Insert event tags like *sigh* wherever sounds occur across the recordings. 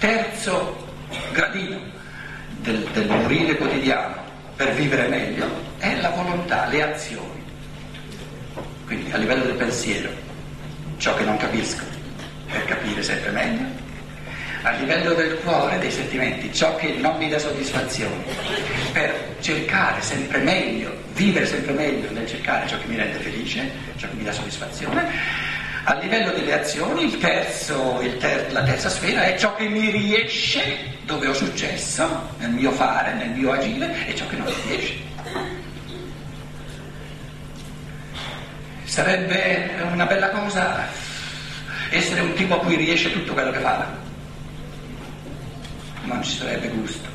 terzo gradino del, del morire quotidiano per vivere meglio è la volontà, le azioni. Quindi a livello del pensiero, ciò che non capisco per capire sempre meglio, a livello del cuore, dei sentimenti, ciò che non mi dà soddisfazione, per cercare sempre meglio, vivere sempre meglio nel cercare ciò che mi rende felice, ciò che mi dà soddisfazione. A livello delle azioni, il terzo, il ter- la terza sfera è ciò che mi riesce, dove ho successo, nel mio fare, nel mio agire, e ciò che non mi riesce. Sarebbe una bella cosa essere un tipo a cui riesce tutto quello che fa. Non ci sarebbe gusto.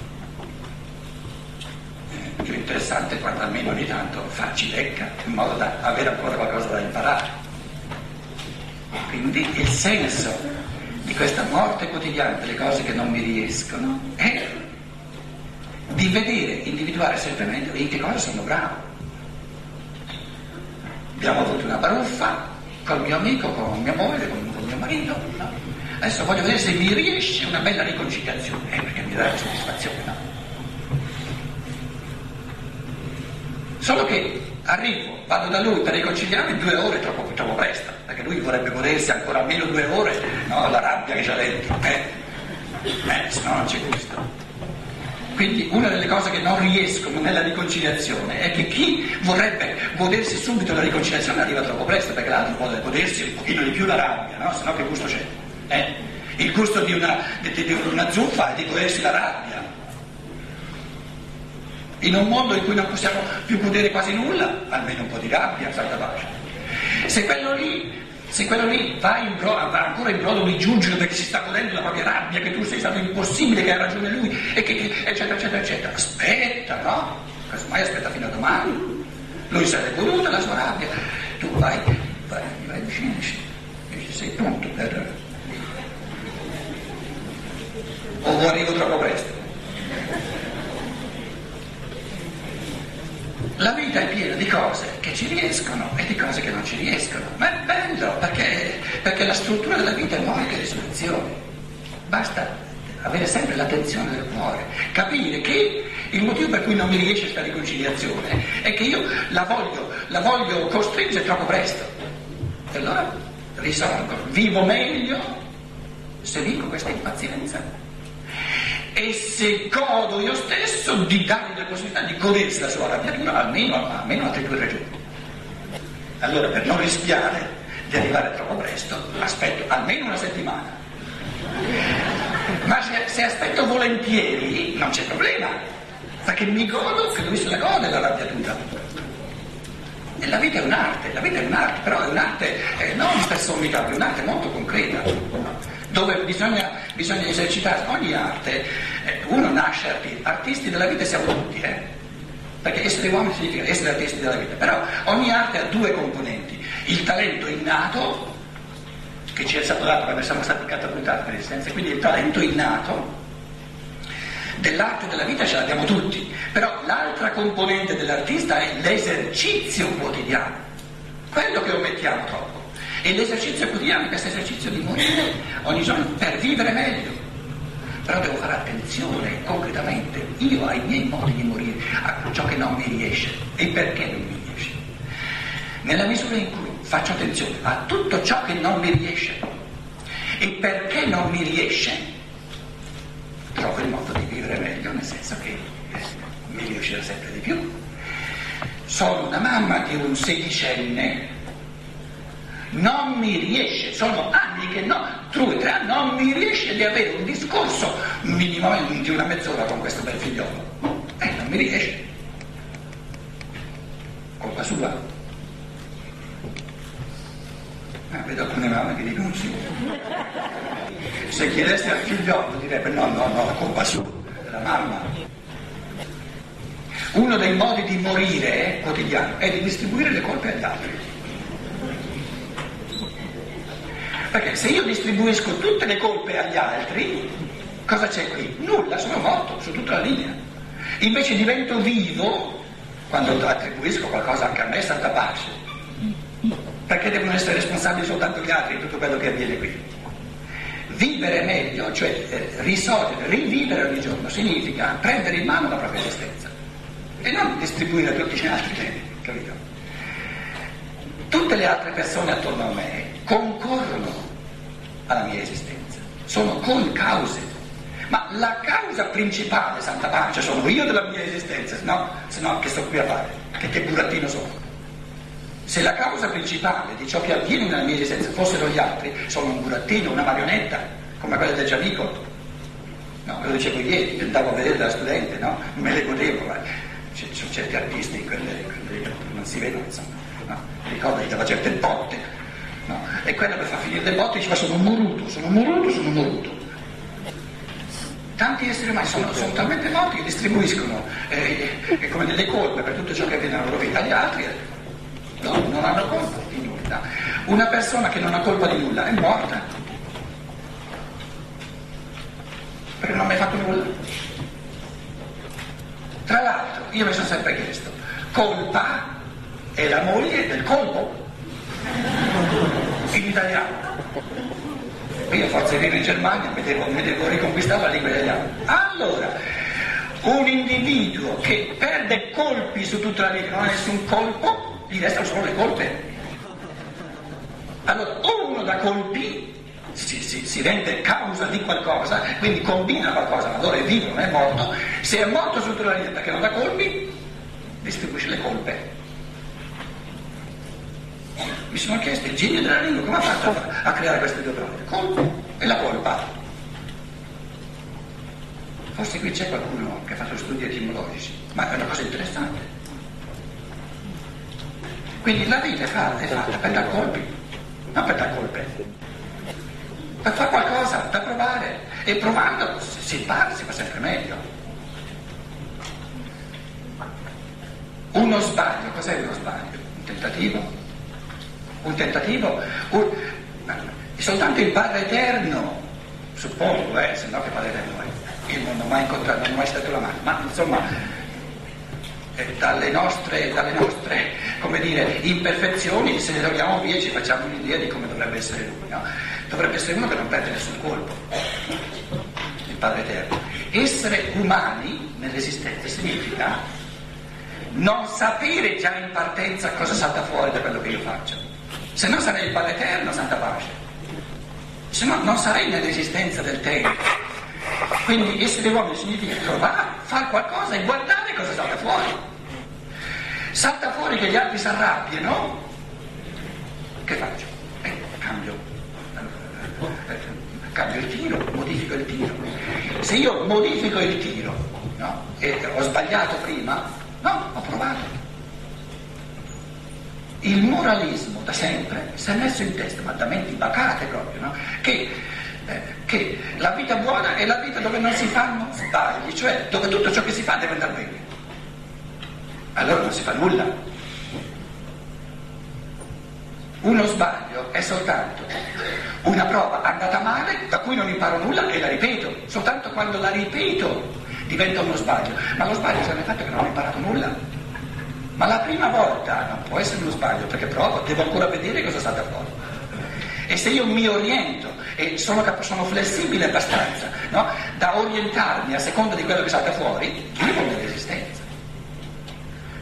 È più interessante quando almeno ogni tanto farci lecca in modo da avere ancora qualcosa da imparare. Quindi il senso di questa morte quotidiana delle cose che non mi riescono è di vedere, individuare sempre meglio in che cosa sono bravo. Abbiamo avuto una baruffa col mio amico, con mia moglie, con, mio marito. No? Adesso voglio vedere se mi riesce una bella riconciliazione, eh, perché mi dà soddisfazione, no? Solo che arrivo, vado da lui per riconciliarmi due ore troppo, troppo presto, perché lui vorrebbe godersi ancora almeno due ore, no? La rabbia che c'ha dentro, eh? Eh, se no non c'è gusto. Quindi una delle cose che non riescono nella riconciliazione è che chi vorrebbe godersi subito la riconciliazione arriva troppo presto, perché l'altro vuole godersi un pochino di più la rabbia, no? Se no che gusto c'è? Eh? Il gusto di una, di, di una zuffa è di godersi la rabbia. In un mondo in cui non possiamo più godere quasi nulla, almeno un po' di rabbia, santa pace. Se quello lì se quello lì va, in bro, va ancora in brodo di giungere perché si sta godendo la propria rabbia, che tu sei stato impossibile, che ha ragione lui, e che, eccetera, eccetera, eccetera. Aspetta, no? Casomai aspetta fino a domani. Lui l'è goduta la sua rabbia. Tu vai, vai, vai vicino sei pronto per... O arrivo troppo presto? La vita è piena di cose che ci riescono e di cose che non ci riescono, ma è bello perché, perché la struttura della vita è morte e risurrezione. Basta avere sempre l'attenzione del cuore, capire che il motivo per cui non mi riesce questa riconciliazione è che io la voglio, la voglio costringere troppo presto. E allora risolvo, vivo meglio se vinco questa impazienza e se godo io stesso di dargli la possibilità di godersi la sua arrabbiatura almeno, almeno altre due ragioni. Allora per non rischiare di arrivare troppo presto, aspetto almeno una settimana. Ma se, se aspetto volentieri non c'è problema, perché mi godo che lui se la gode l'arrabbiatura. E la vita è un'arte, la vita è un'arte, però è un'arte eh, non personalizzata, è un'arte molto concreta dove bisogna, bisogna esercitare ogni arte. Eh, uno nasce artisti, artisti della vita siamo tutti, eh? perché essere uomini significa essere artisti della vita, però ogni arte ha due componenti, il talento innato, che ci è stato dato quando siamo stati catapultati per esistenza, quindi il talento innato dell'arte della vita ce l'abbiamo tutti, però l'altra componente dell'artista è l'esercizio quotidiano, quello che omettiamo troppo. E l'esercizio quotidiano questo esercizio di morire ogni giorno per vivere meglio. Però devo fare attenzione concretamente io ai miei modi di morire, a ciò che non mi riesce e perché non mi riesce. Nella misura in cui faccio attenzione a tutto ciò che non mi riesce e perché non mi riesce, trovo il modo di vivere meglio, nel senso che eh, mi riuscirà sempre di più. Sono una mamma di un sedicenne non mi riesce, sono anni che no, anni, non mi riesce di avere un discorso minimamente di una mezz'ora con questo bel figliolo. Eh, non mi riesce. Colpa sua. Ah, vedo alcune mamme che dicono sì. Se chiedesse al figliolo direbbe no, no, no, colpa sua, della mamma. Uno dei modi di morire eh, quotidiano è di distribuire le colpe agli altri. Perché se io distribuisco tutte le colpe agli altri, cosa c'è qui? Nulla, sono morto su tutta la linea. Invece divento vivo quando attribuisco qualcosa anche a me, santa pace. Perché devono essere responsabili soltanto gli altri di tutto quello che avviene qui? vivere meglio, cioè eh, risorgere, rivivere ogni giorno, significa prendere in mano la propria esistenza e non distribuire a tutti gli altri beni, capito? Tutte le altre persone attorno a me concorrono alla mia esistenza, sono con cause. Ma la causa principale, Santa Pace, sono io della mia esistenza, no? Se no che sto qui a fare? Che, che burattino sono? Se la causa principale di ciò che avviene nella mia esistenza fossero gli altri, sono un burattino, una marionetta, come quella del Giavico. No, ve lo dicevo ieri, andavo a vedere da studente, no? Me le godevo, ma ci sono certi artisti, quelle, quelle non si vedono, insomma. No? Ricordo che dava certe botte, no? E quella per far finire le botte diceva sono moruto, sono moruto, sono moruto. Tanti esseri umani sono, sono talmente morti che distribuiscono eh, come delle colpe per tutto ciò che avviene nella loro vita agli altri No, non hanno colpa di nulla. Una persona che non ha colpa di nulla è morta. Perché non ha mai fatto nulla. Tra l'altro, io mi sono sempre chiesto, colpa è la moglie del colpo? In italiano. Io forse vivo in Germania, mi devo, mi devo riconquistare la lingua italiana. Allora, un individuo che perde colpi su tutta la vita, non ha nessun colpo, gli restano solo le colpe. Allora, uno da colpi si, si, si, rende causa di qualcosa, quindi combina qualcosa, ma allora è vivo, non è morto. Se è morto sotto la vita perché non dà colpi, distribuisce le colpe. Mi sono chiesto, il genio della lingua come ha fatto a, creare queste due parole? Colpo e la colpa. Forse qui c'è qualcuno che ha fatto studi etimologici, ma è una cosa interessante. Quindi la vita è fatta, è fatta per dar colpi, non per dar colpe. Per fare qualcosa, per provare. E provando si impara, si fa sempre meglio. Uno sbaglio, cos'è uno sbaglio? Un tentativo? Un tentativo? Un... Soltanto il Padre Eterno, suppongo, eh, se no che Padre Eterno è. Io non ho mai incontrato, non ho mai stato la mano, ma insomma eh, dalle nostre, dalle nostre dire, imperfezioni, se ne togliamo via ci facciamo un'idea di come dovrebbe essere lui. No? Dovrebbe essere uno che non perde nessun colpo, il Padre Eterno. Essere umani nell'esistenza significa non sapere già in partenza cosa salta fuori da quello che io faccio. Se no sarei il Padre Eterno, Santa Pace. Se no non sarei nell'esistenza del tempo. Quindi essere uomini significa trovare, fare qualcosa e guardare cosa salta fuori. Salta fuori che gli altri si arrabbiano, che faccio? Eh, cambio, eh, cambio il tiro, modifico il tiro. Se io modifico il tiro no, e ho sbagliato prima, no, ho provato. Il moralismo da sempre si è messo in testa, ma da menti bacate proprio, no? che eh, che la vita buona è la vita dove non si fanno sbagli, cioè dove tutto ciò che si fa deve andare bene. Allora non si fa nulla. Uno sbaglio è soltanto una prova andata male da cui non imparo nulla e la ripeto. Soltanto quando la ripeto diventa uno sbaglio. Ma lo sbaglio se ne fatto che non ho imparato nulla. Ma la prima volta non può essere uno sbaglio perché provo, devo ancora vedere cosa sta da fuori. E se io mi oriento e sono, sono flessibile abbastanza no? da orientarmi a seconda di quello che salta fuori, vivo nell'esistenza.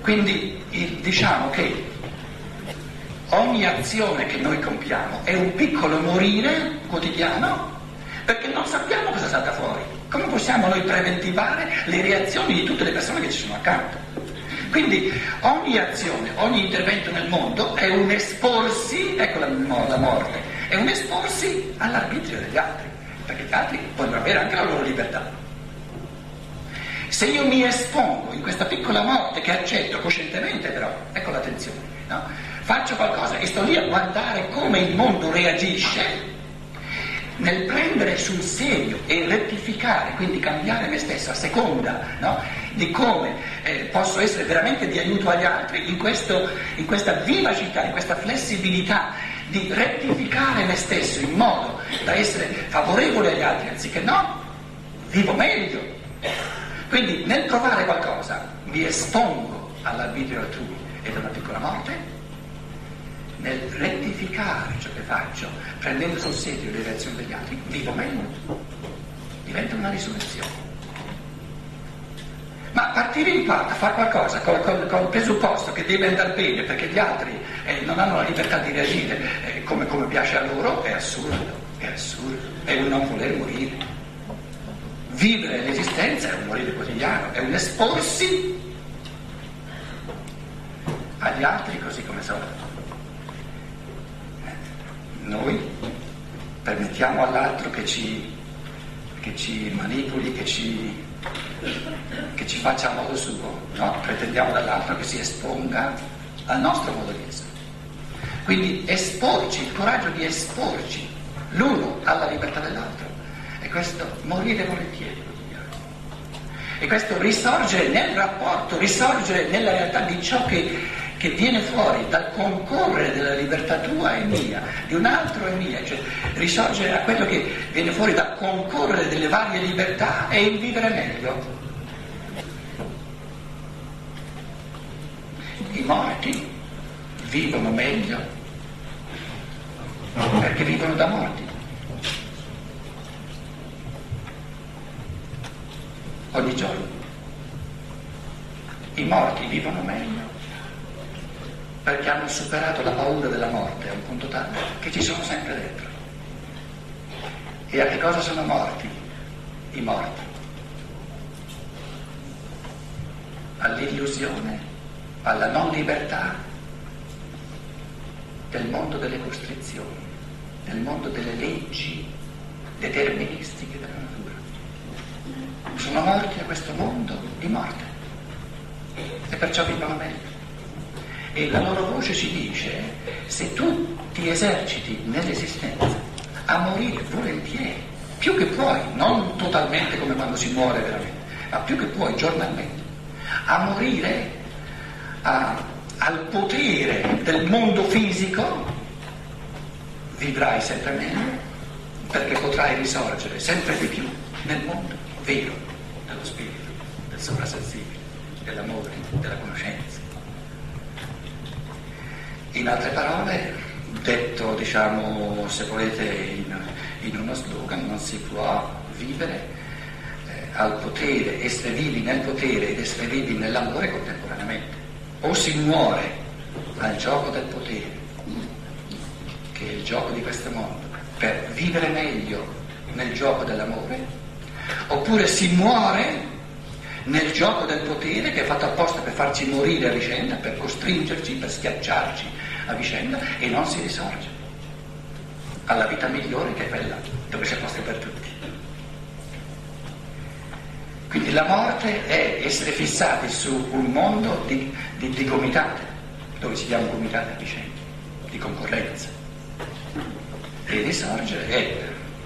Quindi diciamo che ogni azione che noi compiamo è un piccolo morire quotidiano perché non sappiamo cosa salta fuori. Come possiamo noi preventivare le reazioni di tutte le persone che ci sono accanto? Quindi ogni azione, ogni intervento nel mondo è un esporsi, ecco la, la morte, è un esporsi all'arbitrio degli altri, perché gli altri vogliono avere anche la loro libertà. Se io mi espongo in questa piccola morte che accetto coscientemente però, ecco l'attenzione, no? faccio qualcosa e sto lì a guardare come il mondo reagisce, nel prendere sul serio e rettificare, quindi cambiare me stesso a seconda no? di come eh, posso essere veramente di aiuto agli altri, in, questo, in questa vivacità, in questa flessibilità di rettificare me stesso in modo da essere favorevole agli altri, anziché no, vivo meglio. Quindi nel provare qualcosa mi espongo all'arbitrio altrui ed a una piccola morte, nel rettificare ciò che faccio, prendendo sul serio le reazioni degli altri, vivo meglio. Diventa una risurrezione. Ma partire in parte a fare qualcosa con, con, il presupposto che deve andare bene perché gli altri eh, non hanno la libertà di reagire eh, come, come piace a loro è assurdo, è assurdo, è un non voler morire. Vivere l'esistenza è un morire quotidiano, è un esporsi agli altri così come sono. Noi permettiamo all'altro che ci, che ci manipoli, che ci, che ci faccia a modo suo, no? pretendiamo dall'altro che si esponga al nostro modo di essere. Quindi esporci, il coraggio di esporci l'uno alla libertà dell'altro. E questo morire volentieri. E questo risorgere nel rapporto, risorgere nella realtà di ciò che che viene fuori dal concorrere della libertà tua e mia, di un altro e mia, cioè risorgere a quello che viene fuori dal concorrere delle varie libertà e il vivere meglio. I morti vivono meglio perché vivono da morti. Ogni giorno. I morti vivono meglio perché hanno superato la paura della morte a un punto tale che ci sono sempre dentro. E a che cosa sono morti? I morti. All'illusione, alla non libertà del mondo delle costrizioni, del mondo delle leggi deterministiche della natura. Sono morti a questo mondo di morte e perciò vivono meglio e la loro voce ci dice se tu ti eserciti nell'esistenza a morire volentieri, più che puoi, non totalmente come quando si muore veramente, ma più che puoi giornalmente, a morire a, al potere del mondo fisico, vivrai sempre meglio perché potrai risorgere sempre di più nel mondo vero dello spirito, del sovrasensibile, dell'amore, della conoscenza. In altre parole, detto diciamo se volete in, in uno slogan, non si può vivere eh, al potere, essere vivi nel potere ed essere vivi nell'amore contemporaneamente. O si muore al gioco del potere, che è il gioco di questo mondo, per vivere meglio nel gioco dell'amore, oppure si muore nel gioco del potere che è fatto apposta per farci morire a vicenda, per costringerci, per schiacciarci a vicenda e non si risorge alla vita migliore che è quella dove c'è posto per tutti. Quindi la morte è essere fissati su un mondo di, di, di gomitate, dove ci diamo gomitate a vicenda, di concorrenza. E risorgere è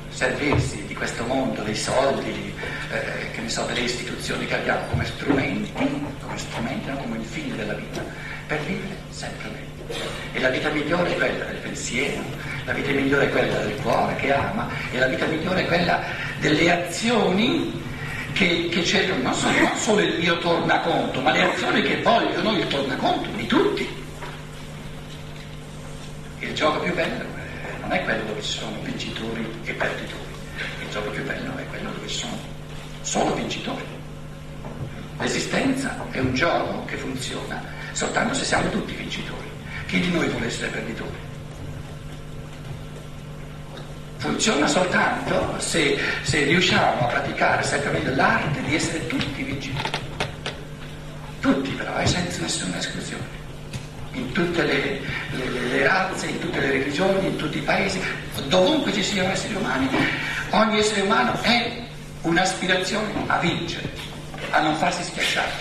servirsi di questo mondo, dei soldi, eh, che ne so, delle istituzioni che abbiamo come strumenti, come strumenti, no? come il fine della vita, per vivere sempre meglio. E la vita migliore è quella del pensiero, la vita migliore è quella del cuore che ama, e la vita migliore è quella delle azioni che, che cercano non solo, non solo il mio tornaconto, ma le azioni che vogliono il tornaconto di tutti. Il gioco più bello non è quello dove ci sono vincitori e perditori, il gioco più bello è quello dove ci sono solo vincitori. L'esistenza è un gioco che funziona soltanto se siamo tutti vincitori. Chi di noi vuole essere perditore? Funziona soltanto se, se riusciamo a praticare sempre meglio l'arte di essere tutti vincitori. Tutti però, e senza nessuna esclusione in tutte le, le, le, razze, in tutte le religioni, in tutti i paesi, dovunque ci siano esseri umani, ogni essere umano è un'aspirazione a vincere, a non farsi schiacciare,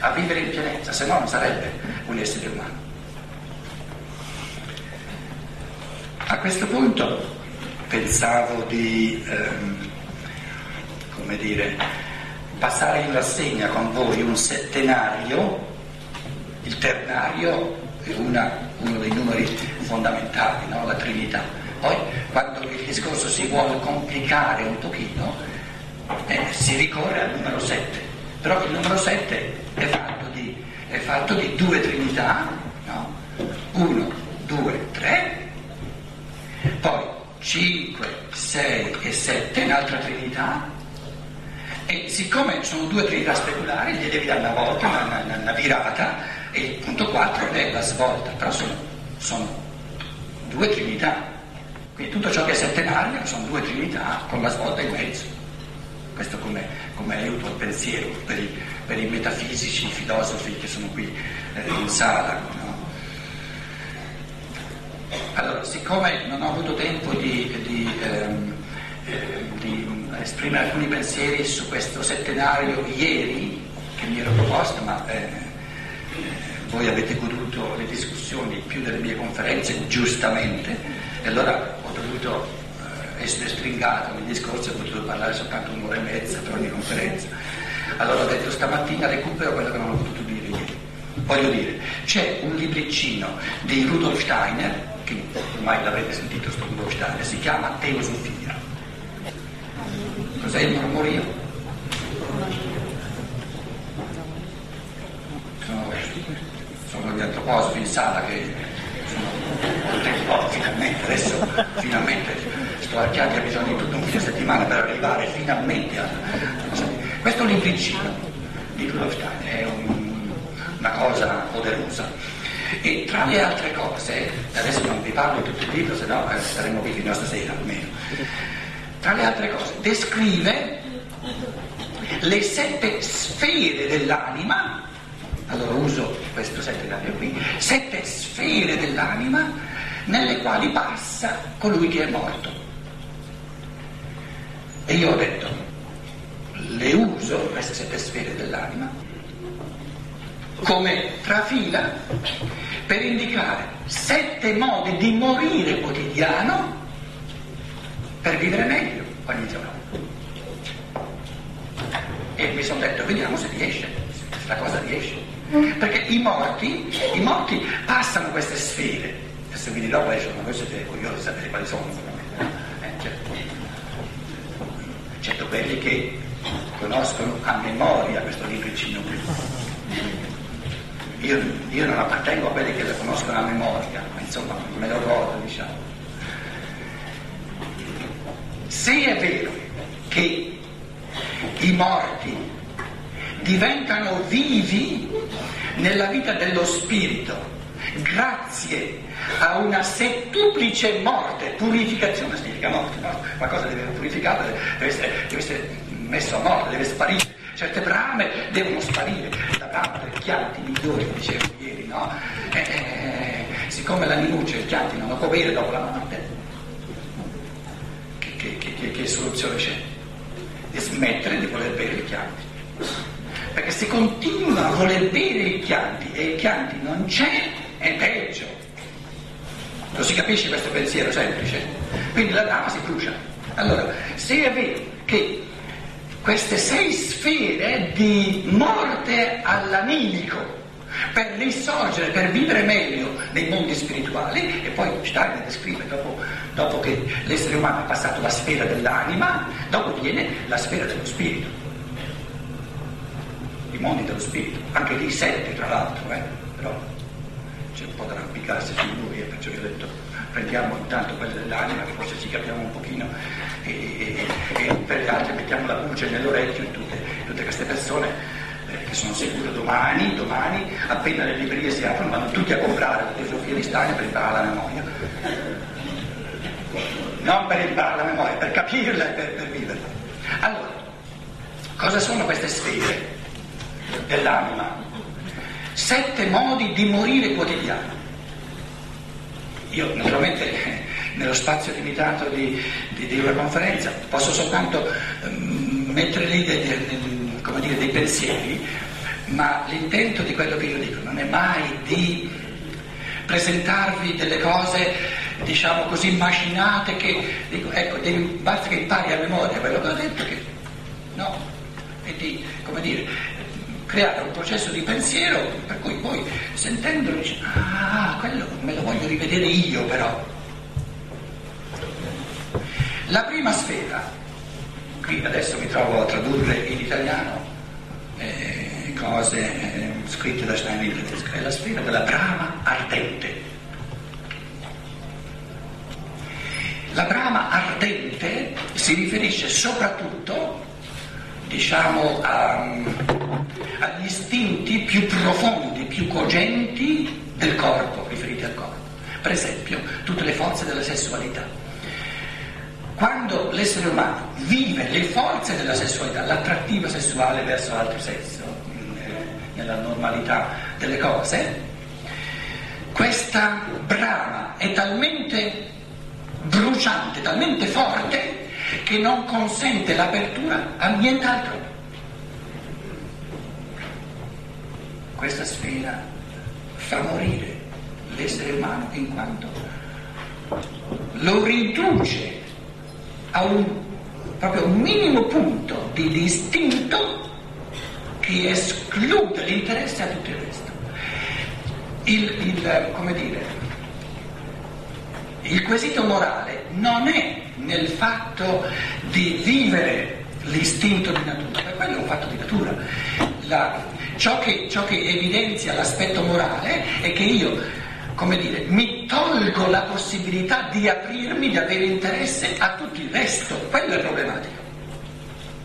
a vivere in pienezza, se no non sarebbe un essere umano. A questo punto pensavo di, ehm, come dire, passare in rassegna con voi un settenario, il ternario è una, uno dei numeri fondamentali, no? la Trinità. Poi quando il discorso si vuole complicare un pochino, eh, si ricorre al numero 7, però il numero 7 è fatto di, è fatto di due Trinità, no? uno 2, 3, poi 5, 6 e 7, un'altra trinità, e siccome sono due trinità speculari, gli devi dare una volta, una, una, una virata, e il punto 4 è la svolta, però sono, sono due trinità. Quindi tutto ciò che è settenario sono due trinità con la svolta in mezzo. Questo come, come aiuto al pensiero per i, per i, metafisici, i filosofi che sono qui eh, in sala. No? Allora, siccome non ho avuto tempo di, di, ehm, eh, di esprimere alcuni pensieri su questo settenario ieri, che mi ero proposto, ma eh, voi avete goduto le discussioni più delle mie conferenze, giustamente, e allora ho dovuto eh, essere stringato nel discorso, ho potuto parlare soltanto un'ora e mezza per ogni conferenza. Allora ho detto stamattina recupero quello che non ho potuto dire ieri. Voglio dire, c'è un libricino di Rudolf Steiner, che ormai l'avete sentito sto Rudolf Steiner, si chiama Teosofia. Cos'è il mormorio? Sono, sono gli antroposofi in sala che sono contenti, oh, finalmente, adesso finalmente Chiari ha bisogno di tutto un fine settimana per arrivare finalmente a... Questo libricino di Rudolf Steiner è un, una cosa poderosa e tra le altre cose, adesso non vi parlo di tutto il libro, se no eh, staremo qui fino a stasera almeno, tra le altre cose descrive le sette sfere dell'anima, allora uso questo settinario qui, sette sfere dell'anima nelle quali passa colui che è morto. E io ho detto, le uso, queste sette sfere dell'anima, come trafila per indicare sette modi di morire quotidiano per vivere meglio ogni giorno. E mi sono detto, vediamo se riesce, se questa cosa riesce. Perché i morti, i morti passano queste sfere. Adesso vi dirò quali sono, voi siete curiosi di sapere quali sono. Quelli che conoscono a memoria questo libricino qui. Io, io, non appartengo a quelli che lo conoscono a memoria, ma insomma me lo ricordo, diciamo. Se è vero che i morti diventano vivi nella vita dello spirito grazie a una settuplice morte, purificazione significa morte, no? qualcosa deve essere purificato, deve essere, deve essere messo a morte, deve sparire certe brame devono sparire, la brama per chianti migliori, dicevo ieri, no? E, eh, eh, siccome la minuccia e i chianti non lo può bere dopo la morte, che, che, che, che soluzione c'è? Di smettere di voler bere i chianti. Perché se continua a voler bere i chianti e i chianti non c'è, è peggio. Lo si capisce questo pensiero semplice? Quindi la brama si brucia. Allora, se è vero che queste sei sfere di morte all'animico per risorgere, per vivere meglio nei mondi spirituali e poi Steiner descrive dopo, dopo che l'essere umano ha passato la sfera dell'anima, dopo viene la sfera dello spirito, i mondi dello spirito, anche lì sette tra l'altro, eh? però c'è un po' da arrampicarsi su lui e perciò io ho detto prendiamo intanto quelle dell'anima che forse ci capiamo un pochino e, e, e per gli altri mettiamo la voce nell'orecchio in tutte, tutte queste persone eh, che sono sicuro domani, domani, appena le librerie si aprono, vanno tutti a comprare la filosofia di Steiner per imparare la memoria. Non per imparare la memoria, per capirla e per, per viverla. Allora, cosa sono queste sfere dell'anima? Sette modi di morire quotidiano. Io naturalmente *laughs* nello spazio limitato di, di, di una conferenza posso soltanto um, mettere lì dei, dei, dire, dei pensieri, ma l'intento di quello che io dico non è mai di presentarvi delle cose, diciamo così, macinate che dico, ecco, devi, basta che impari a memoria quello che ho detto, che no, e di, come dire, creare un processo di pensiero per cui poi sentendolo dici, ah, quello me lo voglio rivedere io però. La prima sfera, qui adesso mi trovo a tradurre in italiano eh, cose eh, scritte da Steiner in tedesco, è la sfera della brama ardente. La brama ardente si riferisce soprattutto, diciamo, a, agli istinti più profondi, più cogenti del corpo, riferiti al corpo. Per esempio, tutte le forze della sessualità. Quando l'essere umano vive le forze della sessualità, l'attrattiva sessuale verso l'altro sesso, eh, nella normalità delle cose, questa brama è talmente bruciante, talmente forte che non consente l'apertura a nient'altro. Questa sfera fa morire l'essere umano in quanto lo riduce a un, proprio un minimo punto di distinto che esclude l'interesse a tutto il resto. Il, il, come dire, il quesito morale non è nel fatto di vivere l'istinto di natura, perché quello è un fatto di natura. La, ciò, che, ciò che evidenzia l'aspetto morale è che io come dire, mi tolgo la possibilità di aprirmi, di avere interesse a tutto il resto. Quello è problematico.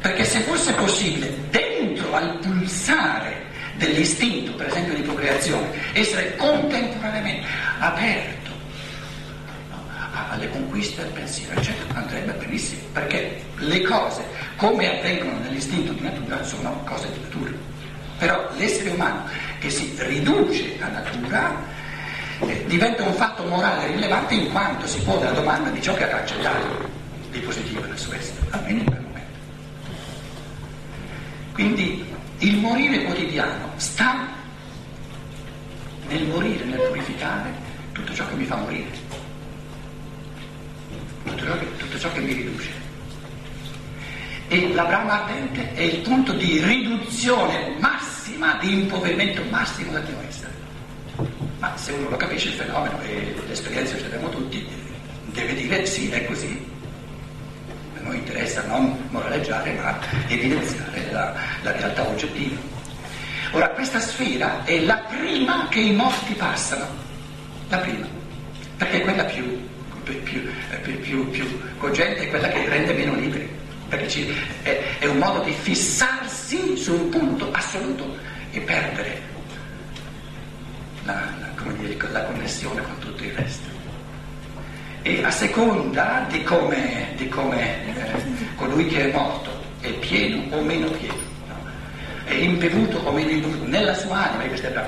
Perché se fosse possibile, dentro al pulsare dell'istinto, per esempio di procreazione, essere contemporaneamente aperto alle conquiste del pensiero, eccetera, andrebbe benissimo, perché le cose, come avvengono nell'istinto di natura, sono cose di natura. Però l'essere umano che si riduce a natura eh, diventa un fatto morale rilevante in quanto si pone la domanda di ciò che ha cancellato di positivo nel suo essere, almeno in quel momento. Quindi il morire quotidiano sta nel morire, nel purificare tutto ciò che mi fa morire, tutto ciò che, che mi riduce. E la brama ardente è il punto di riduzione massima, di impoverimento massimo del mio essere. Ma se uno lo capisce il fenomeno e l'esperienza ce l'abbiamo tutti, deve dire sì, è così. A noi interessa non moraleggiare ma evidenziare la, la realtà oggettiva. Ora, questa sfera è la prima che i morti passano, la prima, perché è quella più, più, più, più cogente, è quella che rende meno liberi, perché ci, è, è un modo di fissarsi su un punto assoluto e perdere la, dire, la connessione con tutto il resto. E a seconda di come, di come eh, colui che è morto è pieno o meno pieno, no? è imbevuto o meno imbevuto, nella sua anima, questa è la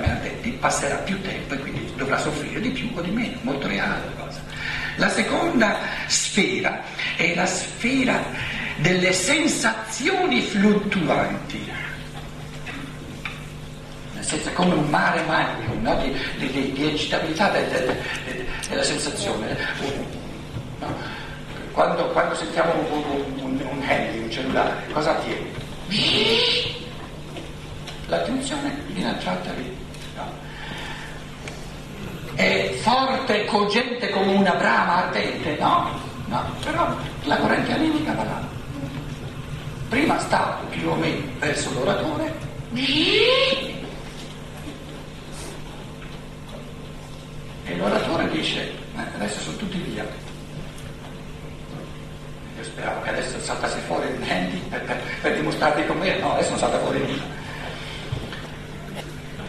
passerà più tempo e quindi dovrà soffrire di più o di meno, molto reale la seconda sfera è la sfera delle sensazioni fluttuanti senza, come un mare magnum no? di, di, di, eccitabilità del, del, della sensazione. No? Quando, quando, sentiamo un, un, un, handy, un cellulare, cosa avviene? L'attenzione viene attratta lì. È forte, cogente come una brama ardente? No, no, però la corrente animica va là. Prima sta più o meno verso l'oratore, E l'oratore dice, eh, adesso sono tutti via. Io speravo che adesso saltasse fuori il Handy per, per, per dimostrarvi com'era, no, adesso non salta fuori nulla.